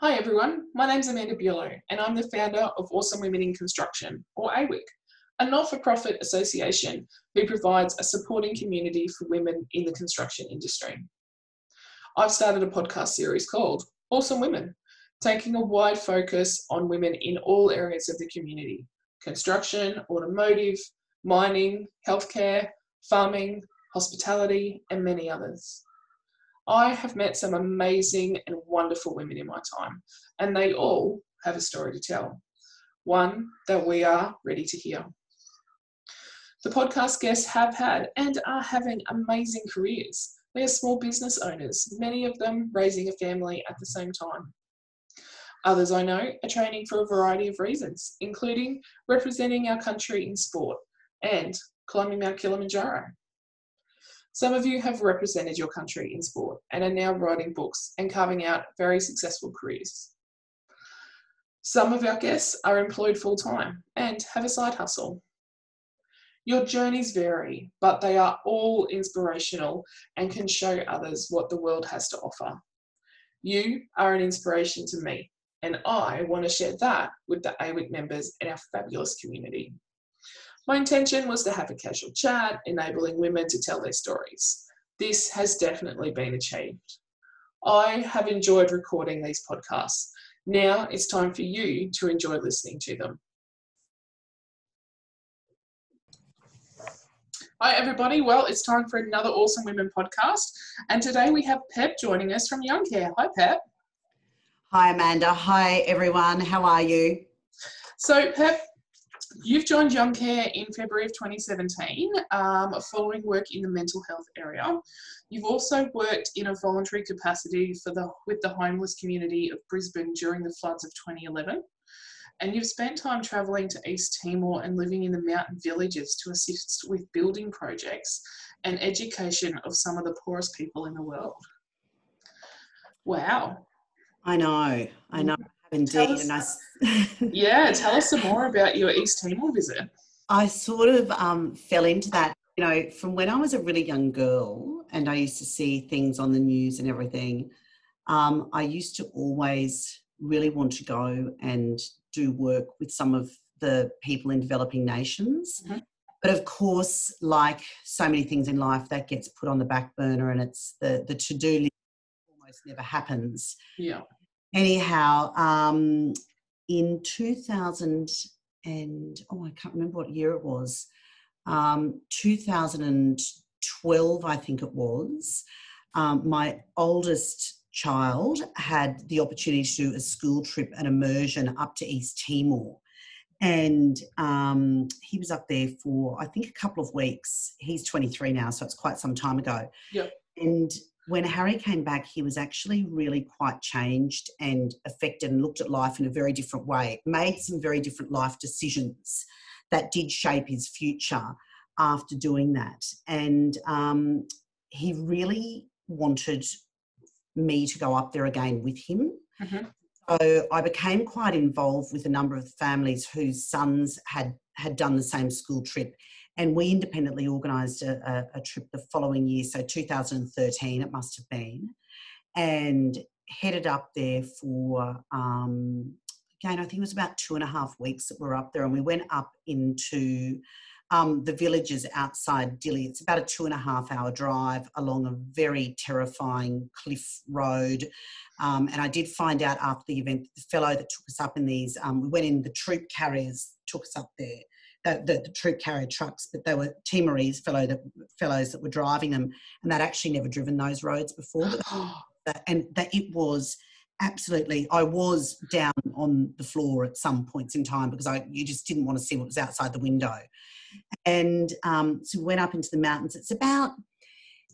Hi everyone, my name's Amanda Bulow and I'm the founder of Awesome Women in Construction, or AWIC, a not-for-profit association who provides a supporting community for women in the construction industry. I've started a podcast series called Awesome Women, taking a wide focus on women in all areas of the community, construction, automotive, mining, healthcare, farming, hospitality, and many others. I have met some amazing and wonderful women in my time, and they all have a story to tell, one that we are ready to hear. The podcast guests have had and are having amazing careers. They are small business owners, many of them raising a family at the same time. Others I know are training for a variety of reasons, including representing our country in sport and climbing Mount Kilimanjaro. Some of you have represented your country in sport and are now writing books and carving out very successful careers. Some of our guests are employed full time and have a side hustle. Your journeys vary, but they are all inspirational and can show others what the world has to offer. You are an inspiration to me, and I want to share that with the AWIC members in our fabulous community. My intention was to have a casual chat, enabling women to tell their stories. This has definitely been achieved. I have enjoyed recording these podcasts. Now it's time for you to enjoy listening to them. Hi, everybody. Well, it's time for another Awesome Women podcast. And today we have Pep joining us from Young Care. Hi, Pep. Hi, Amanda. Hi, everyone. How are you? So, Pep, You've joined Young Care in February of 2017 um, following work in the mental health area. You've also worked in a voluntary capacity for the, with the homeless community of Brisbane during the floods of 2011. And you've spent time travelling to East Timor and living in the mountain villages to assist with building projects and education of some of the poorest people in the world. Wow. I know, I know indeed. Us, and I, yeah, tell us some more about your East Timor visit. I sort of um, fell into that, you know, from when I was a really young girl and I used to see things on the news and everything. Um, I used to always really want to go and do work with some of the people in developing nations. Mm-hmm. But of course, like so many things in life, that gets put on the back burner and it's the, the to do list almost never happens. Yeah anyhow, um, in 2000 and oh, I can't remember what year it was. Um, 2012, I think it was. Um, my oldest child had the opportunity to do a school trip, an immersion up to East Timor. And um, he was up there for, I think, a couple of weeks. He's 23 now, so it's quite some time ago. Yep. And when Harry came back, he was actually really quite changed and affected and looked at life in a very different way, made some very different life decisions that did shape his future after doing that. And um, he really wanted me to go up there again with him. Mm-hmm. So I became quite involved with a number of families whose sons had had done the same school trip and we independently organised a, a, a, trip the following year, so 2013 it must have been, and headed up there for, um, again, I think it was about two and a half weeks that we are up there, and we went up into um, the villages outside Dili. It's about a two and a half hour drive along a very terrifying cliff road. Um, and I did find out after the event, the fellow that took us up in these, um, we went in, the troop carriers took us up there the, the, the, troop carrier trucks, but they were Timorese fellow that, fellows that were driving them, and they'd actually never driven those roads before. and that it was absolutely. I was down on the floor at some points in time because I you just didn't want to see what was outside the window, and um, so we went up into the mountains. It's about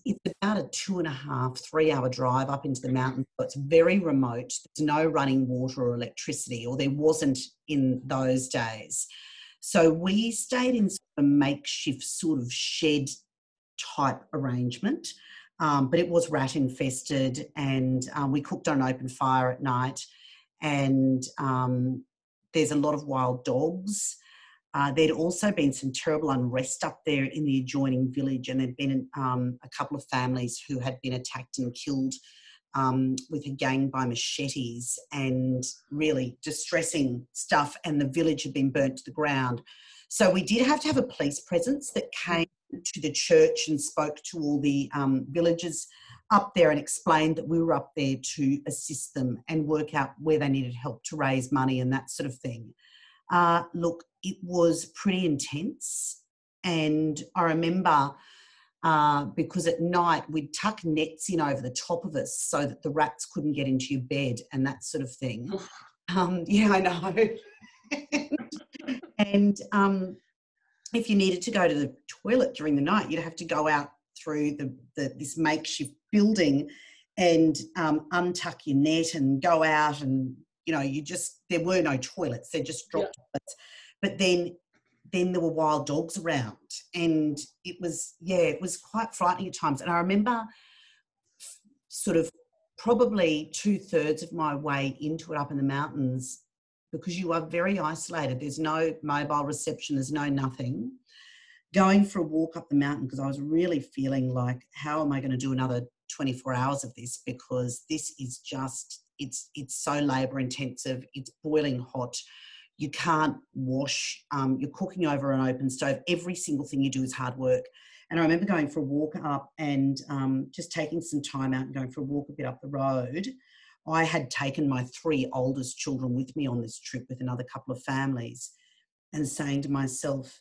it's about a two and a half, three hour drive up into the mountains. So it's very remote. There's no running water or electricity, or there wasn't in those days. So we stayed in a makeshift sort of shed type arrangement, um, but it was rat infested, and um, we cooked on open fire at night. And um, there's a lot of wild dogs. Uh, there'd also been some terrible unrest up there in the adjoining village, and there'd been um, a couple of families who had been attacked and killed um, with a gang by machetes and really distressing stuff, and the village had been burnt to the ground. So we did have to have a police presence that came to the church and spoke to all the um, villagers up there and explained that we were up there to assist them and work out where they needed help to raise money and that sort of thing. Uh, look, it was pretty intense. And I remember uh, because at night we'd tuck nets in over the top of us so that the rats couldn't get into your bed and that sort of thing. Um, yeah, I know. and um, if you needed to go to the toilet during the night, you'd have to go out through the, the this makeshift building and um, untuck your net and go out and you know you just there were no toilets they're just dropped yeah. but then then there were wild dogs around and it was yeah it was quite frightening at times and i remember sort of probably two thirds of my way into it up in the mountains because you are very isolated. There's no mobile reception, there's no nothing. Going for a walk up the mountain because I was really feeling like, how am I going to do another 24 hours of this? Because this is just, it's it's so labor intensive. It's boiling hot. You can't wash. Um, you're cooking over an open stove. Every single thing you do is hard work. And I remember going for a walk up and um, just taking some time out and going for a walk a bit up the road I had taken my three oldest children with me on this trip with another couple of families and saying to myself,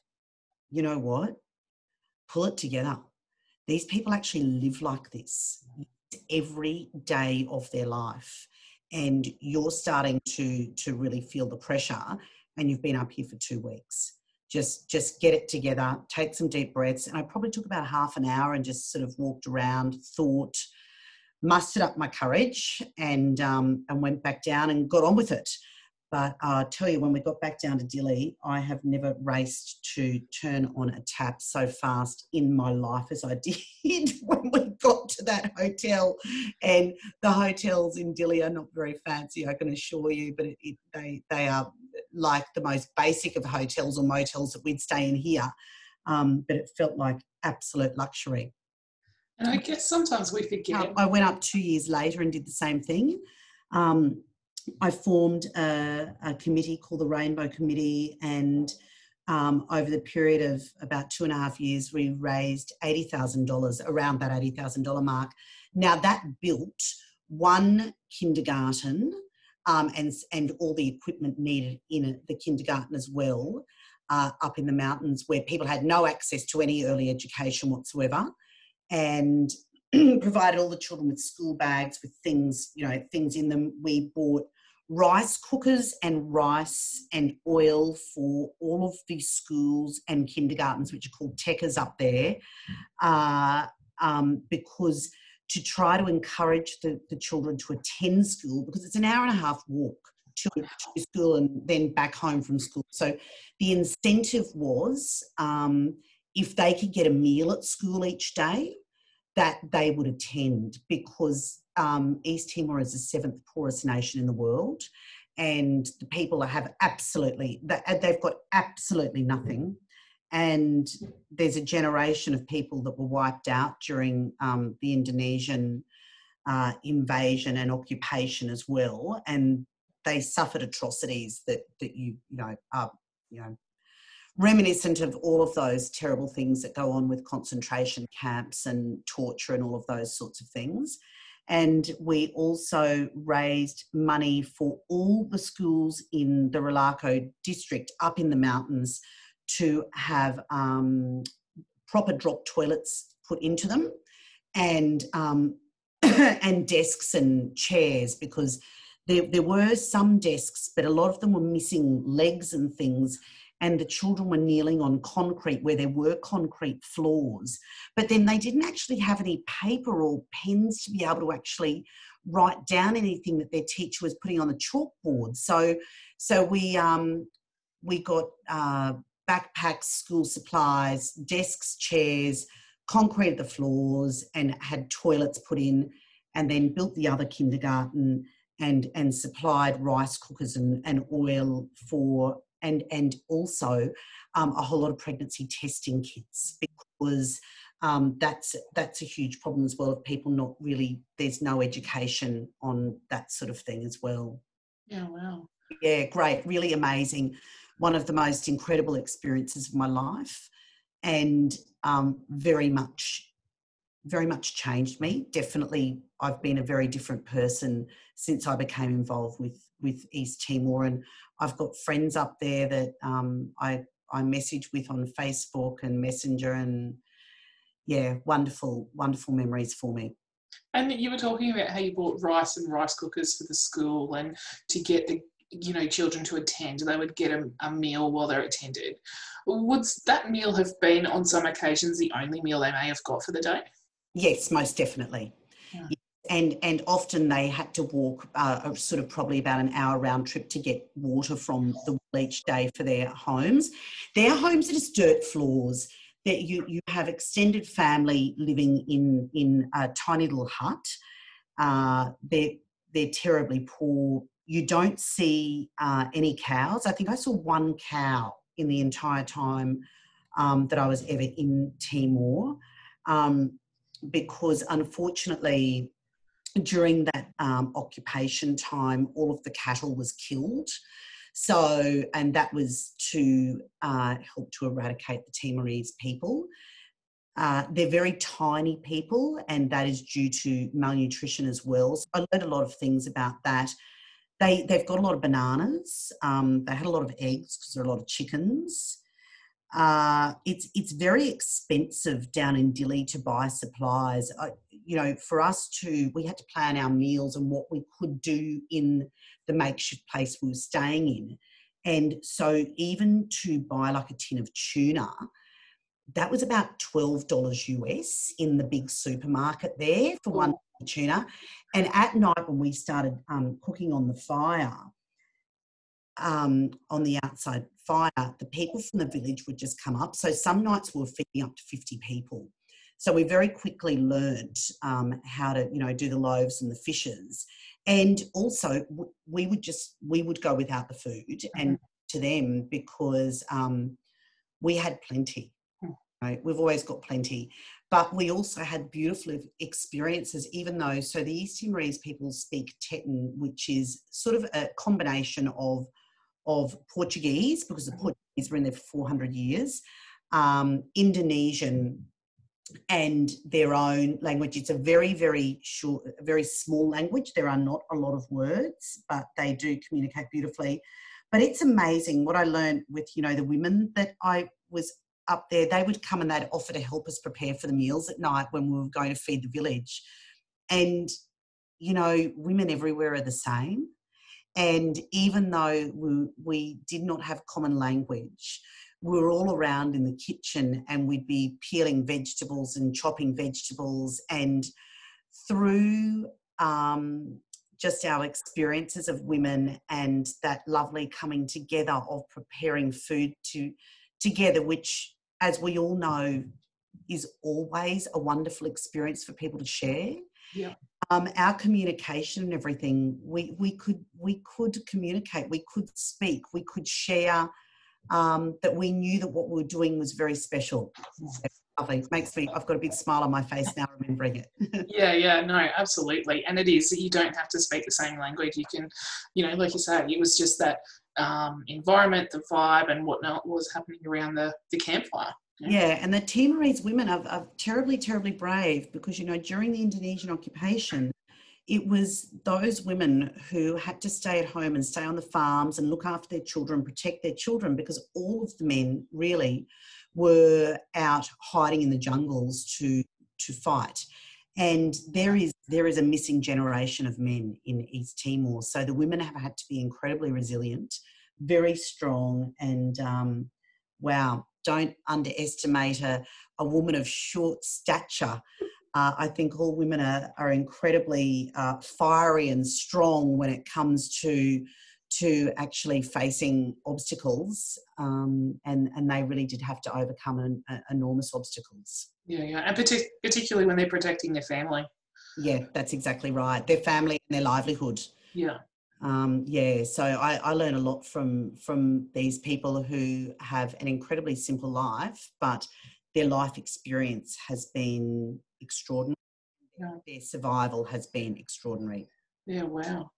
you know what? Pull it together. These people actually live like this every day of their life. And you're starting to, to really feel the pressure, and you've been up here for two weeks. Just, just get it together, take some deep breaths. And I probably took about half an hour and just sort of walked around, thought, mustered up my courage and um, and went back down and got on with it. But I tell you, when we got back down to Dili, I have never raced to turn on a tap so fast in my life as I did when we got to that hotel. And the hotels in Dili are not very fancy, I can assure you, but it, it, they, they are like the most basic of hotels or motels that we'd stay in here. Um, but it felt like absolute luxury. And I guess sometimes we forget. I went up two years later and did the same thing. Um, I formed a, a, committee called the Rainbow Committee, and um, over the period of about two and a half years, we raised $80,000, around that $80,000 mark. Now, that built one kindergarten um, and, and all the equipment needed in the kindergarten as well, uh, up in the mountains where people had no access to any early education whatsoever and provided all the children with school bags with things, you know, things in them. We bought rice cookers and rice and oil for all of the schools and kindergartens, which are called techers up there, uh, um, because to try to encourage the, the children to attend school because it's an hour and a half walk to, to school and then back home from school. So the incentive was um, if they could get a meal at school each day, that they would attend because um, East Timor is the seventh poorest nation in the world, and the people have absolutely they've got absolutely nothing. And there's a generation of people that were wiped out during um, the Indonesian uh, invasion and occupation as well, and they suffered atrocities that that you you know are you know reminiscent of all of those terrible things that go on with concentration camps and torture and all of those sorts of things. And we also raised money for all the schools in the Railaco district up in the mountains to have um, proper drop toilets put into them and um, and desks and chairs because there, there were some desks, but a lot of them were missing legs and things and the children were kneeling on concrete where there were concrete floors. But then they didn't actually have any paper or pens to be able to actually write down anything that their teacher was putting on the chalkboard. So, so we um, we got uh, backpacks, school supplies, desks, chairs, concrete the floors, and had toilets put in, and then built the other kindergarten and and supplied rice cookers and, and oil for and and also um, a whole lot of pregnancy testing kits because um, that's that's a huge problem as well of people not really there's no education on that sort of thing as well. Yeah wow. Yeah great really amazing. One of the most incredible experiences of my life and um, very much very much changed me. Definitely i've been a very different person since i became involved with with east timor and i've got friends up there that um, i i message with on facebook and messenger and yeah, wonderful, wonderful memories for me. And you were talking about how you bought rice and rice cookers for the school and to get the you know children to attend. They would get a, a, meal while they're attended. Would that meal have been on some occasions the only meal they may have got for the day yes most definitely yeah. and and often they had to walk uh, sort of probably about an hour round trip to get water from the well each day for their homes their homes are just dirt floors that you, you have extended family living in, in a tiny little hut. Uh, they're, they're terribly poor. You don't see uh, any cows. I think I saw one cow in the entire time um, that I was ever in Timor, um, because unfortunately, during that um, occupation time, all of the cattle was killed. So, and that was to uh, help to eradicate the Timorese people. Uh, they're very tiny people, and that is due to malnutrition as well. So I learned a lot of things about that. They, they've got a lot of bananas. Um, they had a lot of eggs because there are a lot of chickens. Uh, it's it's very expensive down in Dili to buy supplies. I, you know, for us to we had to plan our meals and what we could do in the makeshift place we were staying in. And so even to buy like a tin of tuna, that was about $12 US in the big supermarket there for one tuna. And at night when we started um, cooking on the fire, um, on the outside fire, the people from the village would just come up. So some nights we were feeding up to 50 people. So we very quickly learned um, how to, you know, do the loaves and the fishes and also we would just we would go without the food mm-hmm. and to them because um, we had plenty mm. right? we've always got plenty but we also had beautiful experiences even though so the east timorese people speak Tetun which is sort of a combination of of portuguese because the mm-hmm. portuguese were in there for 400 years um, indonesian and their own language. It's a very, very short, very small language. There are not a lot of words, but they do communicate beautifully. But it's amazing what I learned with, you know, the women that I was up there. They would come and they'd offer to help us prepare for the meals at night when we were going to feed the village. And, you know, women everywhere are the same. And even though we, we did not have common language, we were all around in the kitchen and we'd be peeling vegetables and chopping vegetables. And through um, just our experiences of women and that lovely coming together of preparing food to together which as we all know is always a wonderful experience for people to share yeah um, our communication and everything we we could we could communicate we could speak we could share um, that we knew that what we were doing was very special. lovely. It makes me, I've got a big smile on my face now remembering it. yeah, yeah, no, absolutely. And it is, that you don't have to speak the same language. You can, you know, like you say, it was just that um, environment, the vibe, and whatnot was happening around the, the campfire. Yeah. and the Timorese women are, are terribly, terribly brave because, you know, during the Indonesian occupation, it was those women who had to stay at home and stay on the farms and look after their children, protect their children, because all of the men really were out hiding in the jungles to to fight. And there is there is a missing generation of men in East Timor. So the women have had to be incredibly resilient, very strong, and um, wow, don't underestimate a, a woman of short stature uh, I think all women are, are incredibly uh, fiery and strong when it comes to to actually facing obstacles, um, and and they really did have to overcome an, enormous obstacles. Yeah, yeah, and partic- particularly when they're protecting their family. Yeah, that's exactly right. Their family and their livelihood. Yeah. Um, yeah, so I, I learn a lot from from these people who have an incredibly simple life, but their life experience has been extraordinary. Yeah. Their survival has been extraordinary. Yeah, wow.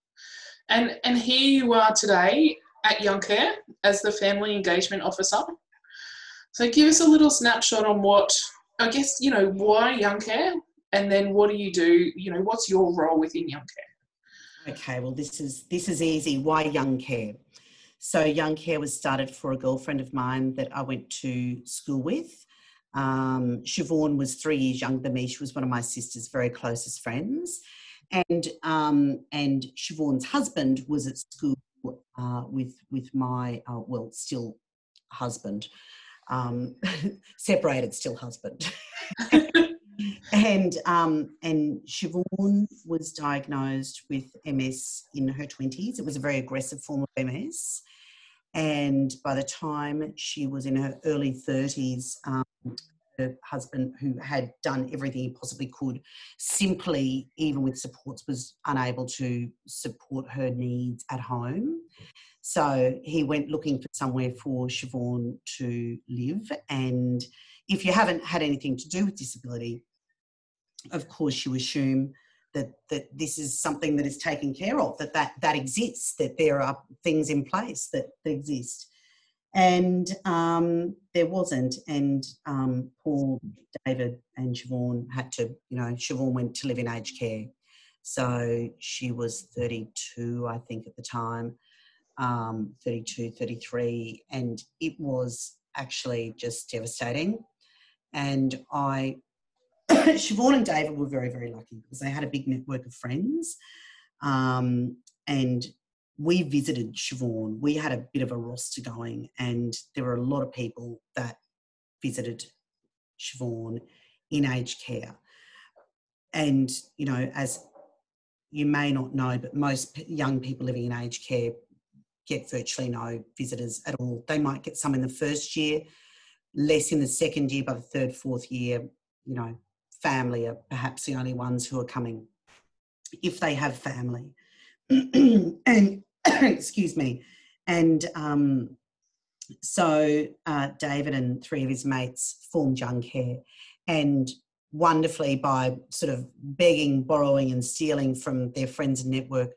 And and here you are today at Young Care as the family engagement officer. So give us a little snapshot on what I guess you know why Young Care, and then what do you do? You know, what's your role within Young Care? Okay, well this is this is easy. Why Young Care? So Young Care was started for a girlfriend of mine that I went to school with. Um, Siobhan was three years younger than me. She was one of my sister's very closest friends, and um, and Siobhan's husband was at school uh, with with my uh, well still husband, um, separated still husband. and um, and Siobhan was diagnosed with MS in her twenties. It was a very aggressive form of MS, and by the time she was in her early thirties, um, her husband, who had done everything he possibly could, simply, even with supports, was unable to support her needs at home. So he went looking for somewhere for Siobhan to live. And if you haven't had anything to do with disability, of course you assume that that this is something that is taken care of, that that, that exists, that there are things in place that, that exist and um, there wasn't. And um, Paul, David, and Siobhan had to, you know, Siobhan went to live in aged care. So she was 32, I think, at the time, um, 32, 33, and it was actually just devastating. And I, Siobhan and David were very, very lucky because they had a big network of friends. Um, and we visited Siobhan. We had a bit of a roster going, and there were a lot of people that visited Siobhan in aged care. And, you know, as you may not know, but most young people living in aged care get virtually no visitors at all. They might get some in the first year, less in the second year, by the third, fourth year, you know, family are perhaps the only ones who are coming if they have family. and excuse me, and um, so uh, David and three of his mates formed Young Care, and wonderfully by sort of begging, borrowing, and stealing from their friends and network,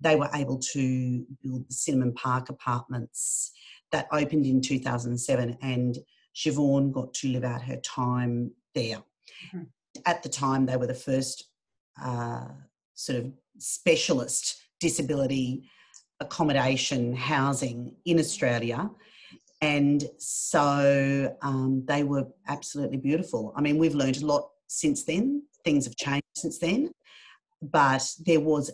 they were able to build the Cinnamon Park apartments that opened in 2007, and Siobhan got to live out her time there. Mm-hmm. At the time, they were the first uh, sort of specialist disability accommodation housing in Australia. And so um, they were absolutely beautiful. I mean, we've learned a lot since then. Things have changed since then. But there was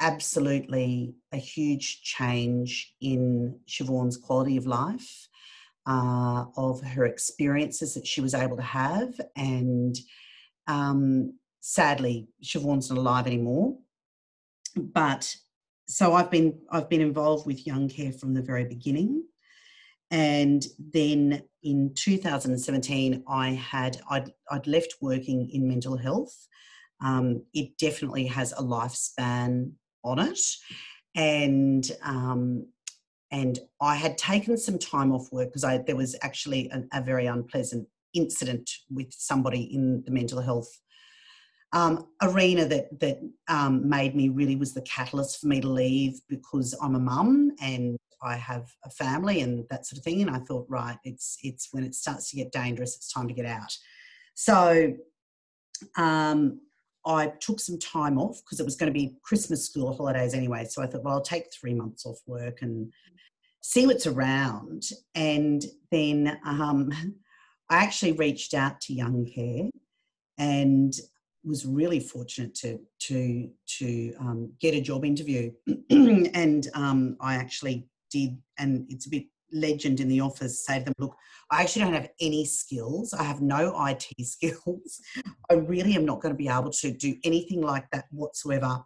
absolutely a huge change in Siobhan's quality of life, uh, of her experiences that she was able to have. And um, sadly, Siobhan's not alive anymore. But so I've been I've been involved with Young Care from the very beginning, and then in 2017 I had I'd, I'd left working in mental health. Um, it definitely has a lifespan on it, and um, and I had taken some time off work because there was actually a, a very unpleasant incident with somebody in the mental health um, arena that that um, made me really was the catalyst for me to leave because I'm a mum and I have a family and that sort of thing. And I thought, right, it's it's when it starts to get dangerous, it's time to get out. So um, I took some time off because it was going to be Christmas school holidays anyway. So I thought, well, I'll take three months off work and see what's around. And then um, I actually reached out to Young Care and was really fortunate to to to um, get a job interview, and um, I actually did. And it's a bit legend in the office. Say to them, look, I actually don't have any skills. I have no IT skills. I really am not going to be able to do anything like that whatsoever.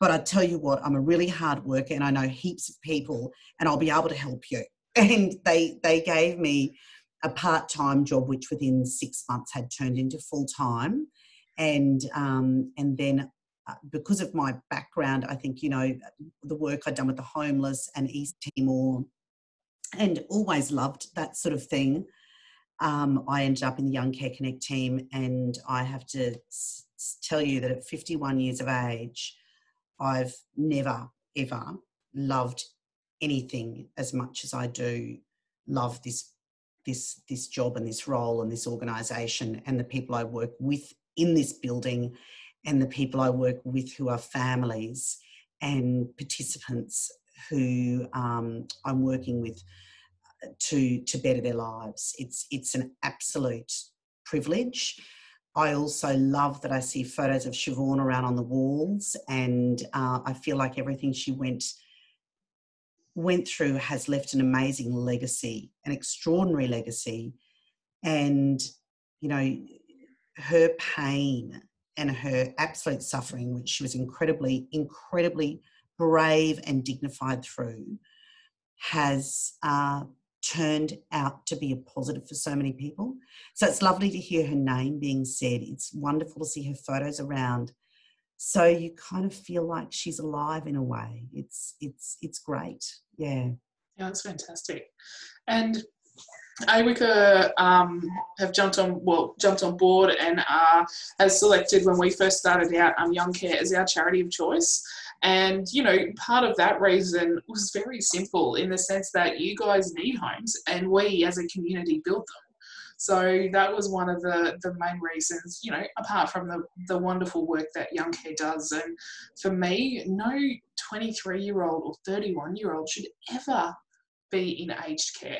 But I tell you what, I'm a really hard worker, and I know heaps of people, and I'll be able to help you. And they they gave me a part time job, which within six months had turned into full time and um, and then uh, because of my background, I think you know the work I'd done with the homeless and East Timor, and always loved that sort of thing. um, I ended up in the Young Care Connect team, and I have to s- tell you that at 51 years of age, I've never ever loved anything as much as I do love this this this job and this role and this organisation and the people I work with in this building and the people I work with who are families and participants who um, I'm working with to to better their lives. It's it's an absolute privilege. I also love that I see photos of Siobhan around on the walls, and uh, I feel like everything she went went through has left an amazing legacy, an extraordinary legacy, and you know her pain and her absolute suffering, which she was incredibly, incredibly brave and dignified through, has uh, turned out to be a positive for so many people. So it's lovely to hear her name being said. It's wonderful to see her photos around. So you kind of feel like she's alive in a way. It's it's it's great. Yeah. Yeah, that's fantastic. And AWICA um, have jumped on well jumped on board and uh, has selected when we first started out um, Young Care as our charity of choice. And, you know, part of that reason was very simple in the sense that you guys need homes and we as a community build them. So that was one of the, the main reasons, you know, apart from the, the wonderful work that Young Care does. And for me, no 23 year old or 31 year old should ever be in aged care.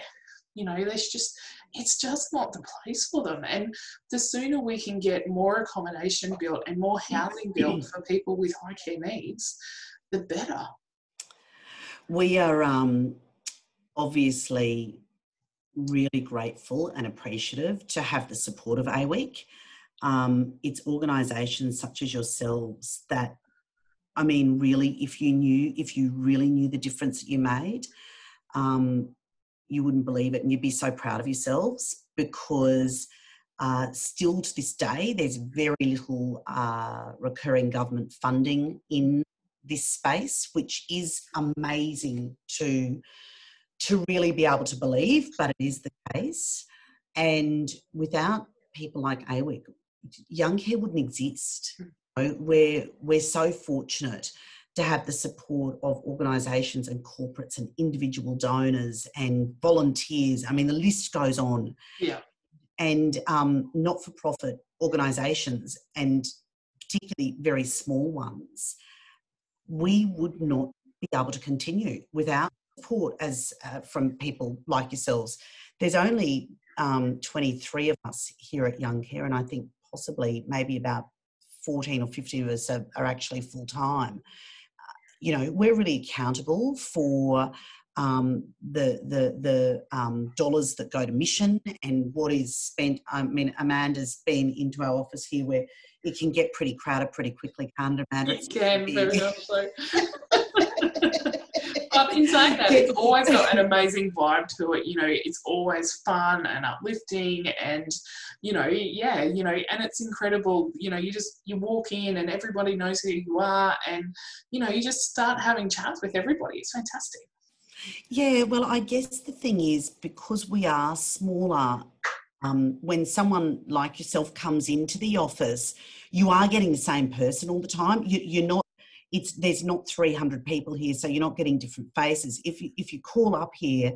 You know, there's just, it's just not the place for them. And the sooner we can get more accommodation built and more housing built for people with high care needs, the better. We are um, obviously really grateful and appreciative to have the support of AWIC. Um, it's organisations such as yourselves that, I mean, really, if you knew, if you really knew the difference that you made, um, you wouldn't believe it and you'd be so proud of yourselves because uh, still to this day, there's very little uh, recurring government funding in this space, which is amazing to to really be able to believe, but it is the case. And without people like AWIC, young care wouldn't exist. We're, we're so fortunate to have the support of organisations and corporates and individual donors and volunteers. I mean, the list goes on. Yeah. And um, not for profit organisations, and particularly very small ones, we would not be able to continue without support as uh, from people like yourselves. There's only um, 23 of us here at Young Care, and I think possibly maybe about 14 or 15 of us are, are actually full time. Uh, you know, we're really accountable for um, the the the um, dollars that go to mission and what is spent. I mean, Amanda's been into our office here where it can get pretty crowded pretty quickly, can't Amanda? It can, very much so. In saying that, it's always got an amazing vibe to it. You know, it's always fun and uplifting, and you know, yeah, you know, and it's incredible. You know, you just you walk in and everybody knows who you are, and you know, you just start having chats with everybody. It's fantastic. Yeah, well, I guess the thing is because we are smaller. Um, when someone like yourself comes into the office, you are getting the same person all the time. You, you're not it's there's not 300 people here so you're not getting different faces if you if you call up here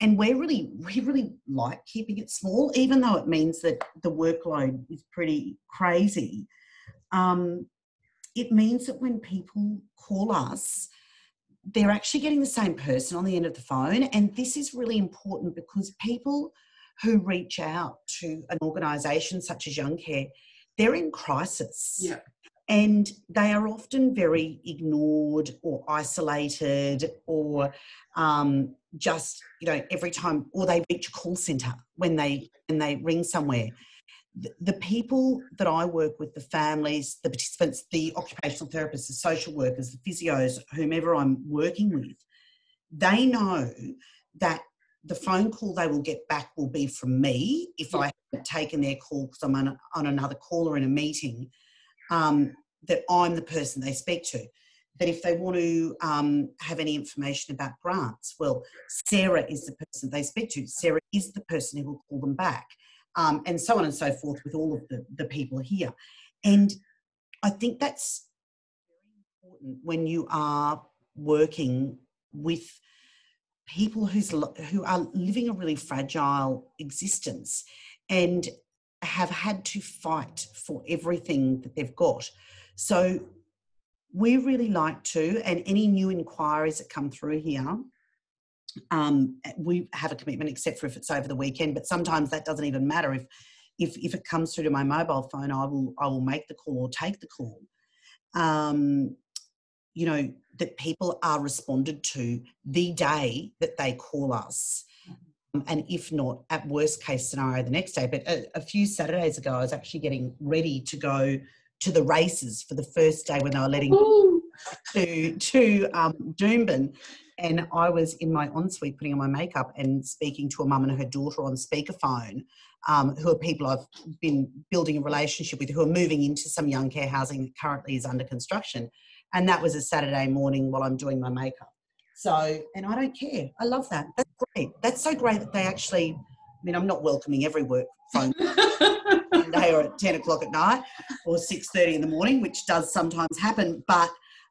and we're really we really like keeping it small even though it means that the workload is pretty crazy um, it means that when people call us they're actually getting the same person on the end of the phone and this is really important because people who reach out to an organisation such as young care they're in crisis Yeah. And they are often very ignored or isolated or um, just you know every time or they reach a call center when they when they ring somewhere. The, the people that i work with the families the participants the occupational therapists the social workers the physios whomever i'm working with they know that the phone call they will get back will be from me if i haven't taken their call because i'm on, on another call or in a meeting um, that I'm the person they speak to. that if they want to um, have any information about grants, well, Sarah is the person they speak to. Sarah is the person who will call them back, um, and so on and so forth with all of the, the people here. And I think that's very important when you are working with people who's who are living a really fragile existence and have had to fight for everything that they've got. So we really like to, and any new inquiries that come through here, um, we have a commitment, except for if it's over the weekend. But sometimes that doesn't even matter. If if if it comes through to my mobile phone, I will I will make the call or take the call. Um, you know that people are responded to the day that they call us. And if not, at worst case scenario, the next day. But a, a few Saturdays ago, I was actually getting ready to go to the races for the first day when they were letting Ooh. to to um, Doomben, and I was in my ensuite putting on my makeup and speaking to a mum and her daughter on speakerphone, um, who are people I've been building a relationship with, who are moving into some young care housing that currently is under construction, and that was a Saturday morning while I'm doing my makeup. So, and I don't care. I love that. That's great. That's so great that they actually. I mean, I'm not welcoming every work phone day or at 10 o'clock at night or 6.30 in the morning, which does sometimes happen. But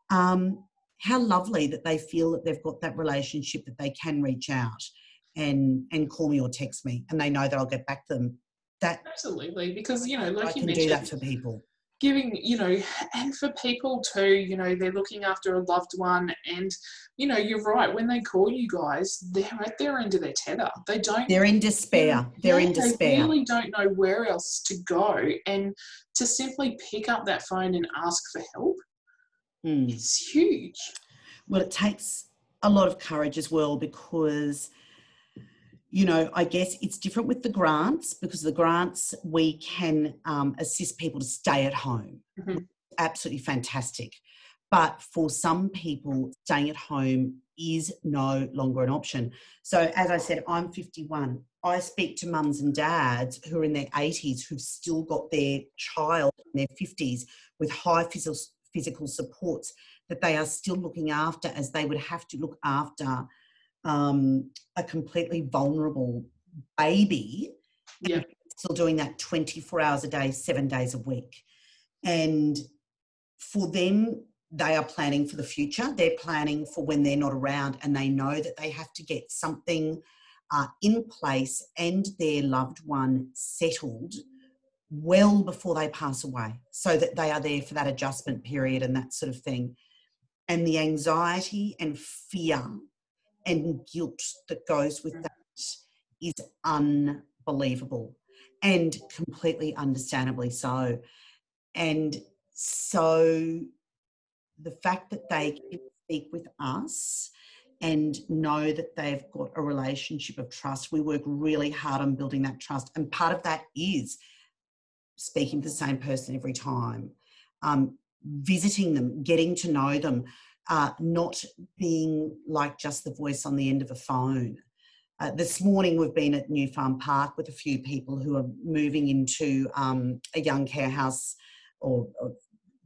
um, how lovely that they feel that they've got that relationship that they can reach out and and call me or text me and they know that I'll get back to them. That absolutely because you know like I you can mentioned, do that for people giving you know and for people too you know they're looking after a loved one and you know you're right when they call you guys they're at their end of their tether. They don't they're in despair. They're in despair they really don't know where else to go. And to simply pick up that phone and ask for help mm. it's huge. Well it takes a lot of courage as well because you know, I guess it's different with the grants because the grants we can um, assist people to stay at home. Mm-hmm. Absolutely fantastic. But for some people, staying at home is no longer an option. So, as I said, I'm 51. I speak to mums and dads who are in their 80s who've still got their child in their 50s with high physical, physical supports that they are still looking after as they would have to look after um, a completely vulnerable baby yeah. still doing that 24 hours a day, seven days a week. And for them, they are planning for the future. They're planning for when they're not around, and they know that they have to get something uh, in place and their loved one settled well before they pass away so that they are there for that adjustment period and that sort of thing. And the anxiety and fear and guilt that goes with mm. that is unbelievable and completely understandably so. And so the fact that they can speak with us and know that they've got a relationship of trust, we work really hard on building that trust. And part of that is speaking to the same person every time, um, visiting them, getting to know them, uh, not being like just the voice on the end of a phone. Uh, this morning, we've been at New Farm Park with a few people who are moving into um, a young care house or, or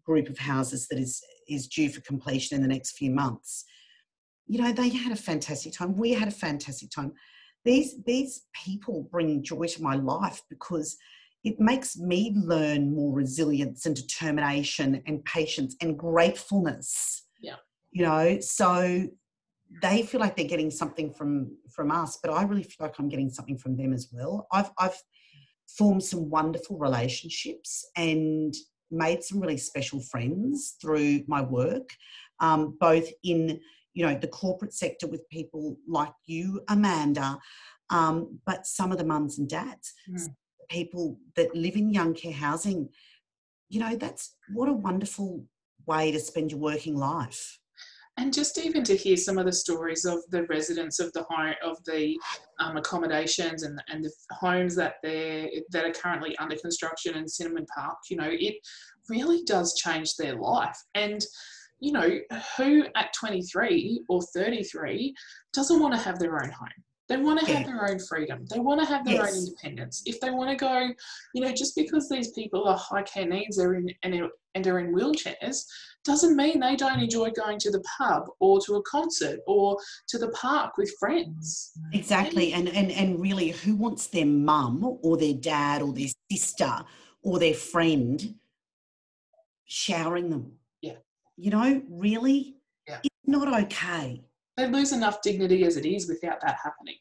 group of houses that is is due for completion in the next few months. You know, they had a fantastic time. We had a fantastic time. These these people bring joy to my life because it makes me learn more resilience and determination and patience and gratefulness. You know, so they feel like they're getting something from from us, but I really feel like I'm getting something from them as well. I've I've formed some wonderful relationships and made some really special friends through my work, um, both in you know the corporate sector with people like you, Amanda, um, but some of the mums and dads, mm. people that live in young care housing. You know, that's what a wonderful way to spend your working life and just even to hear some of the stories of the residents of the home of the um, accommodations and, and the homes that they that are currently under construction in Cinnamon Park, you know, it really does change their life. And you know, who at 23 or 33 doesn't want to have their own home? They want to have their own freedom. They want to have their Yes. own independence. If they want to go, you know, just because these people are high care needs are in, and, and are in wheelchairs, doesn't mean they don't enjoy going to the pub or to a concert or to the park with friends. Exactly. And, and, and really, who wants their mum or their dad or their sister or their friend showering them? Yeah. You know, really? Yeah. It's not okay. They lose enough dignity as it is without that happening.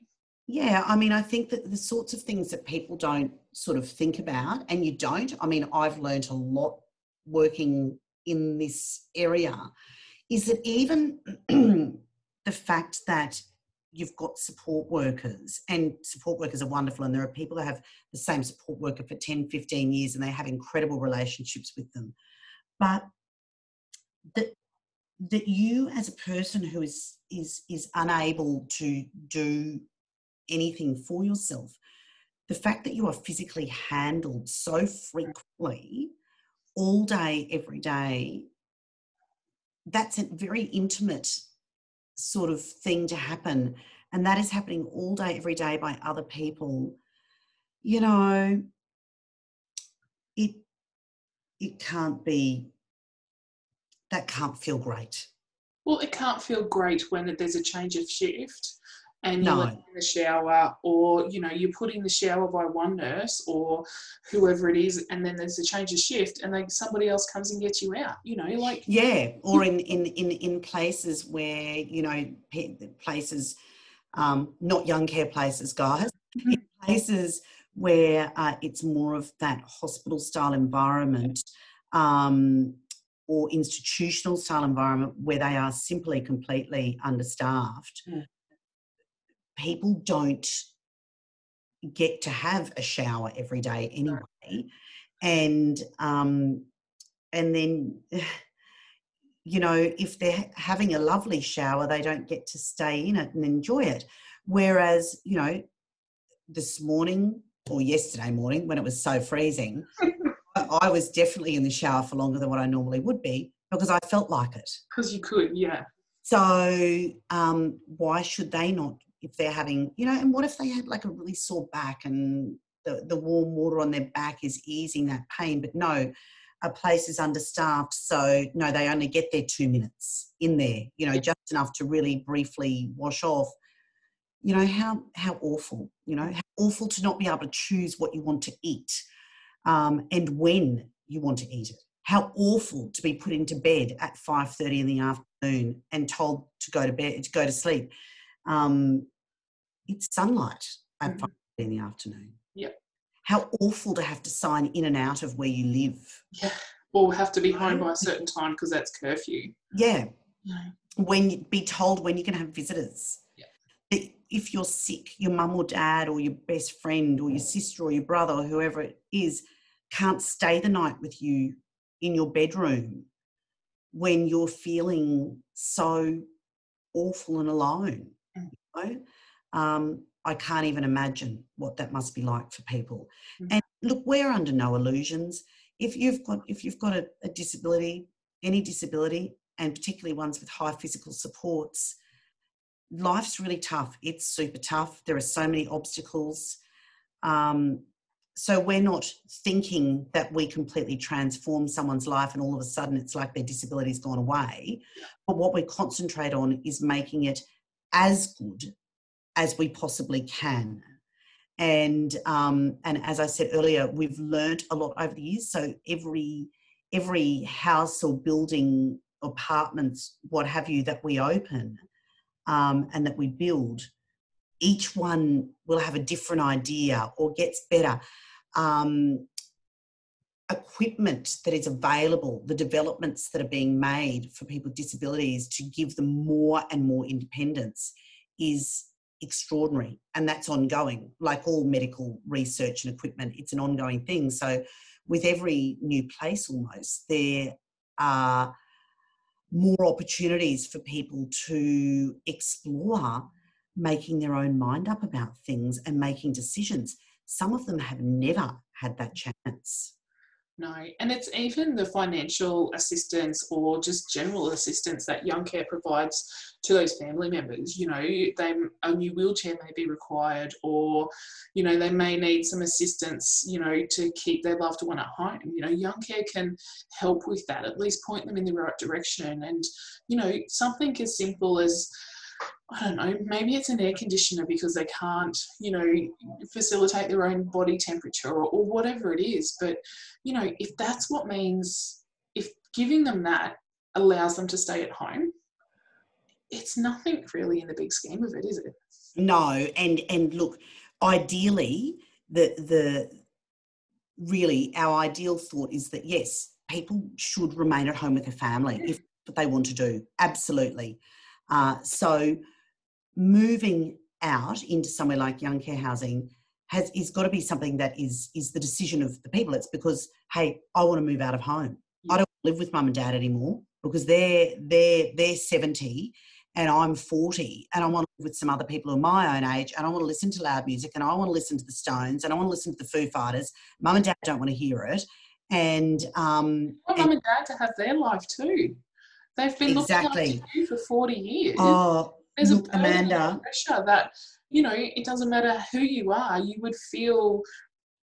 Yeah, I mean, I think that the sorts of things that people don't sort of think about, and you don't, I mean, I've learned a lot working in this area, is that even the fact that you've got support workers, and support workers are wonderful, and there are people that have the same support worker for 10, 15 years, and they have incredible relationships with them. But that that you as a person who is is is unable to do anything for yourself the fact that you are physically handled so frequently all day every day that's a very intimate sort of thing to happen. And that is happening all day every day by other people. You know it it can't be that can't feel great Well, it can't feel great when there's a change of shift and you're in the shower, or you know, you're put in the shower by one nurse or whoever it is, and then there's a change of shift, and then somebody else comes and gets you out. You know, like Yeah, or in in in in places where you know places, um, not young care places, guys, in places where uh, it's more of that hospital style environment, um, or institutional style environment where they are simply completely understaffed. Mm. People don't get to have a shower every day anyway, and um, and then you know, if they're having a lovely shower, they don't get to stay in it and enjoy it. Whereas, you know, this morning or yesterday morning when it was so freezing, I- I was definitely in the shower for longer than what I normally would be because I felt like it. because you could, yeah. So, um, why should they not if they're having, you know, and what if they had like a really sore back and the, the warm water on their back is easing that pain? But no, a place is understaffed. So, no, they only get their two minutes in there, you know, just enough to really briefly wash off. You know, how, how awful, you know, how awful to not be able to choose what you want to eat um, and when you want to eat it. How awful to be put into bed at 5.30 in the afternoon and told to go to bed, to go to sleep. Um, it's sunlight at Mhm. 5.30 in the afternoon. Yeah. How awful to have to sign in and out of where you live. Yeah. Or have to be home by a certain time because that's curfew. Yeah, know, when you be told when you can have visitors. If you're sick, your mum or dad or your best friend or your sister or your brother or whoever it is can't stay the night with you in your bedroom when you're feeling so awful and alone. Mm. You know? um, I can't even imagine what that must be like for people. Mm. And look, we're under no illusions. If you've got if you've got a, a disability, any disability, and particularly ones with high physical supports, life's really tough. It's super tough. There are so many obstacles. Um, so we're not thinking that we completely transform someone's life and all of a sudden it's like their disability's gone away. But what we concentrate on is making it as good as we possibly can. And um, and as I said earlier, we've learnt a lot over the years. So every every house or building, apartments, what have you, that we open um, and that we build, each one will have a different idea or gets better. Um, equipment that is available, the developments that are being made for people with disabilities to give them more and more independence is extraordinary. And that's ongoing. Like all medical research and equipment it's an ongoing thing. So with every new place almost there are more opportunities for people to explore making their own mind up about things and making decisions. Some of them have never had that chance No, and it's even the financial assistance or just general assistance that Young Care provides to those family members. You know, they a new wheelchair may be required, or you know they may need some assistance. You know, to keep their loved one at home. You know, Young Care can help with that. At least point them in the right direction, and you know something as simple as I don't know, maybe it's an air conditioner because they can't, you know, facilitate their own body temperature or, or, whatever it is. But, you know, if that's what means, if giving them that allows them to stay at home, it's nothing really in the big scheme of it, is it? No, and and look, ideally, the the really our ideal thought is that yes, people should remain at home with their family if they want to do. Absolutely. Uh, so moving out into somewhere like young care housing has is got to be something that is is the decision of the people. It's because hey, I want to move out of home. Yeah. I don't live with mum and dad anymore because they're they're they're seventy and I'm 40 and I want to live with some other people who are my own age and I want to listen to loud music and I want to listen to the Stones and I want to listen to the Foo Fighters. Mum and dad don't want to hear it. And um I want mum and dad to have their life too. They've been exactly. looking after you for 40 years. Oh, there's a Amanda. pressure that you know it doesn't matter who you are you would feel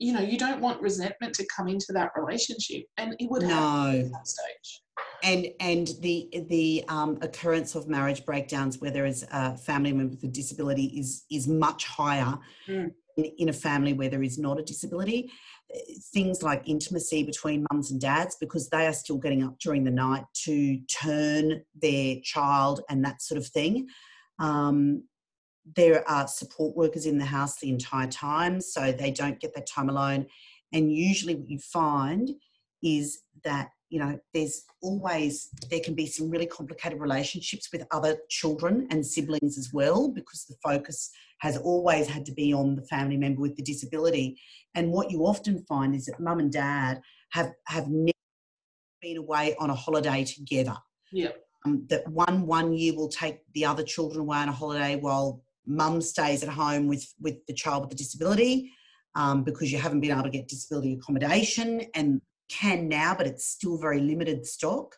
you know you don't want resentment to come into that relationship and it would no. at that stage. And and the the um, occurrence of marriage breakdowns where there is a family member with a disability is is much higher mm. in, in, a family where there is not a disability. Things like intimacy between mums and dads because they are still getting up during the night to turn their child and that sort of thing um, there are support workers in the house the entire time, so they don't get that time alone. And usually, what you find is that you know there's always there can be some really complicated relationships with other children and siblings as well because the focus has always had to be on the family member with the disability. And what you often find is that mum and dad have have never been away on a holiday together. Yeah um, that one one year will take the other children away on a holiday while mum stays at home with with the child with the disability um, because you haven't been able to get disability accommodation and can now but it's still very limited stock.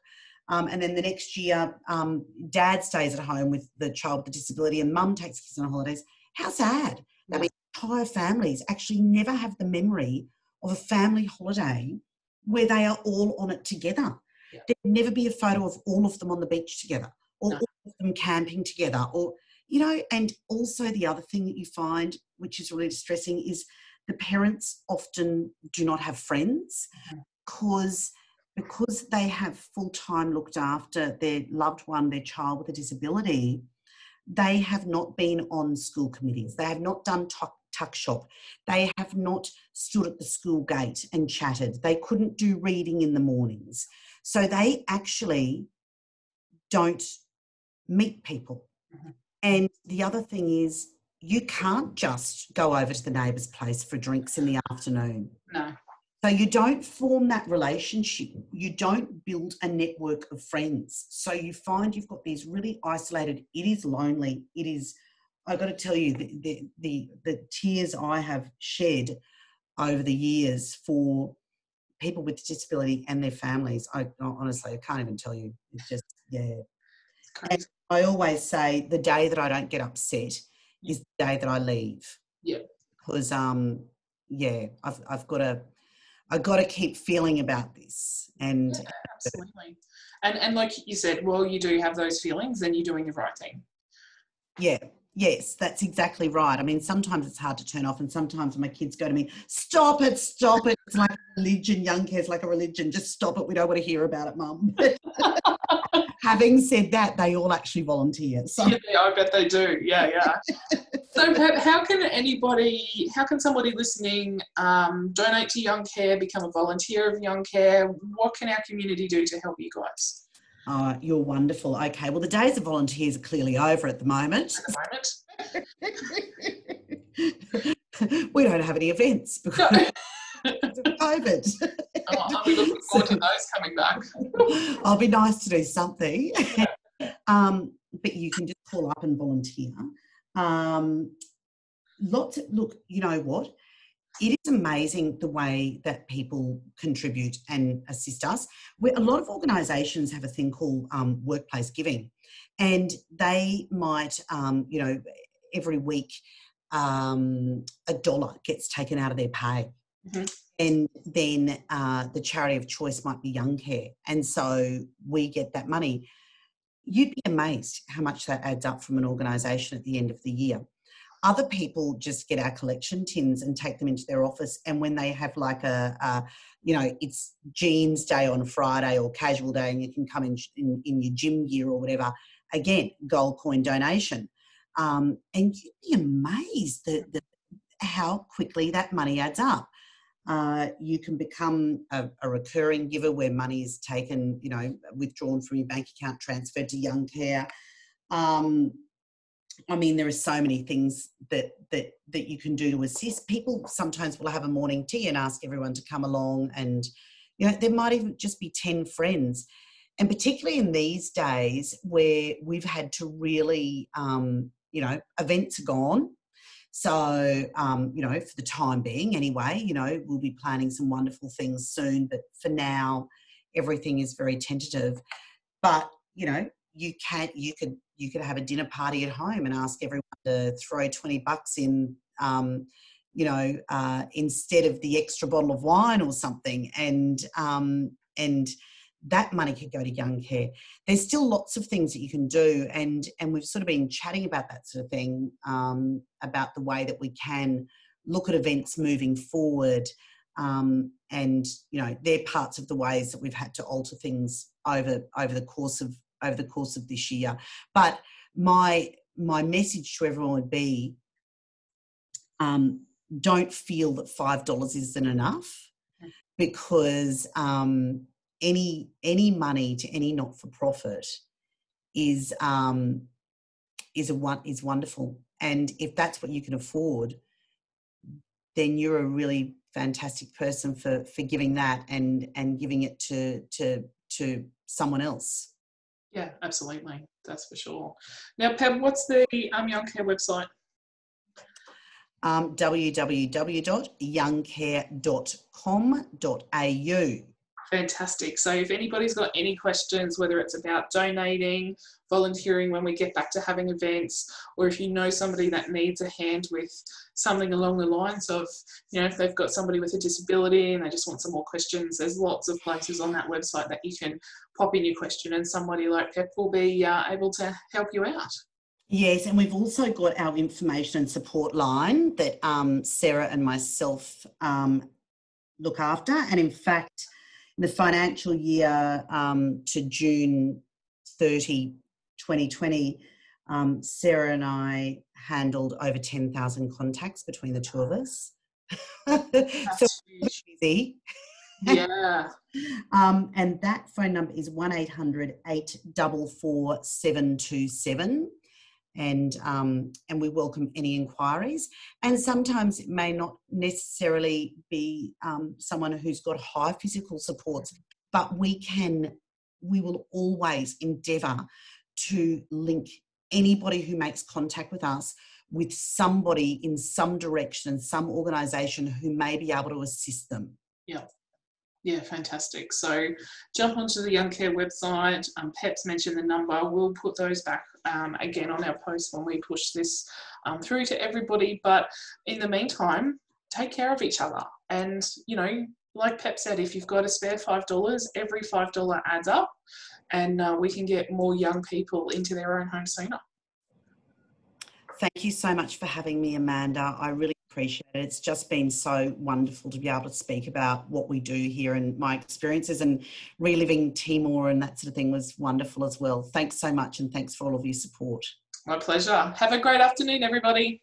Um, and then the next year um, dad stays at home with the child with the disability and mum takes kids on holidays. How sad yeah. i mean entire families actually never have the memory of a family holiday where they are all on it together yeah. There'd never be a photo of all of them on the beach together or no. all of them camping together or, you know, and also the other thing that you find, which is really distressing, is the parents often do not have friends mm-hmm. because because they have full time looked after their loved one, their child with a disability, they have not been on school committees. They have not done tuck, tuck shop. They have not stood at the school gate and chatted. They couldn't do reading in the mornings. So they actually don't meet people. Mm-hmm. And the other thing is, you can't just go over to the neighbour's place for drinks in the afternoon. No. So you don't form that relationship. You don't build a network of friends. So you find you've got these really isolated. It is lonely. It is. I've got to tell you the the the, the tears I have shed over the years for people with disability and their families. I honestly, I can't even tell you. It's just, yeah. And I always say the day that I don't get upset is the day that I leave. Yeah. Because, um, yeah, I've, I've got to, I've got to keep feeling about this. And yeah, absolutely. And, and like you said, well, you do have those feelings, then you're doing the right thing. Yeah, Yes, that's exactly right. I mean, sometimes it's hard to turn off, and sometimes my kids go to me, "Stop it, stop it!" It's like religion. Young care's like a religion. Just stop it. We don't want to hear about it, Mum. having said that, they all actually volunteer. So yeah, I bet they do. Yeah, yeah. so, how can anybody, how can somebody listening um, donate to Young Care, become a volunteer of Young Care? What can our community do to help you guys? Oh, you're wonderful. Okay, well, the days of volunteers are clearly over at the moment. At the moment. we don't have any events because of COVID. Oh, I'll be looking forward to those coming back. I'll be nice to do something. um, but you can just call up and volunteer. Um, lots of, look, you know what? It is amazing the way that people contribute and assist us. We're, a lot of organisations have a thing called um, workplace giving, and they might, um, you know, every week um, a dollar gets taken out of their pay. Mm-hmm. And then uh, the charity of choice might be Young Care. And so we get that money. You'd be amazed how much that adds up from an organisation at the end of the year. Other people just get our collection tins and take them into their office. And when they have like a, a you know, it's jeans day on Friday or casual day, and you can come in, in, in your gym gear or whatever, again, gold coin donation. Um, and you'd be amazed that, that how quickly that money adds up. Uh, you can become a, a, recurring giver where money is taken, you know, withdrawn from your bank account, transferred to Young Care. Um, I mean, there are so many things that that that you can do to assist. People sometimes will have a morning tea and ask everyone to come along, and you know, there might even just be ten friends. And particularly in these days where we've had to really, um, you know, events are gone. So, um, you know, for the time being, anyway, you know, we'll be planning some wonderful things soon. But for now, everything is very tentative. But you know, you can you could you could have a dinner party at home and ask everyone to throw 20 bucks in um, you know uh, instead of the extra bottle of wine or something. And um, and that money could go to young care. There's still lots of things that you can do. And and we've sort of been chatting about that sort of thing um, about the way that we can look at events moving forward um, and you know they're parts of the ways that we've had to alter things over over the course of over the course of this year. But my my message to everyone would be um, don't feel that five dollars isn't enough because um, any any money to any not for profit is um, is a one is wonderful, and if that's what you can afford, then you're a really fantastic person for for giving that and and giving it to to to someone else. Yeah, absolutely. That's for sure. Now, Pep, what's the um, Young Care website? Um, www.youngcare.com.au. Fantastic. So, if anybody's got any questions, whether it's about donating, volunteering when we get back to having events, or if you know somebody that needs a hand with something along the lines of, you know, if they've got somebody with a disability and they just want some more questions, there's lots of places on that website that you can pop in your question and somebody like Pep will be uh, able to help you out. Yes, and we've also got our information and support line that um, Sarah and myself um, look after. And in fact, the financial year um, to June 30, 2020, um, Sarah and I handled over 10,000 contacts between the two of us. so easy. Yeah. um, and that phone number is 1 800 844 727 and um, and we welcome any inquiries. And sometimes it may not necessarily be um, someone who's got high physical supports, but we can we will always endeavour to link anybody who makes contact with us with somebody in some direction, some organisation who may be able to assist them. Yeah. Yeah, fantastic. So jump onto the Young Care website. Um, Pep's mentioned the number. We'll put those back um, again on our post when we push this um, through to everybody. But in the meantime, take care of each other. And, you know, like Pep said, if you've got a spare $5, every $5 adds up and uh, we can get more young people into their own home sooner. Thank you so much for having me, Amanda. I really appreciate it. It's just been so wonderful to be able to speak about what we do here and my experiences and reliving Timor and that sort of thing was wonderful as well. Thanks so much and thanks for all of your support. My pleasure. Have a great afternoon, everybody.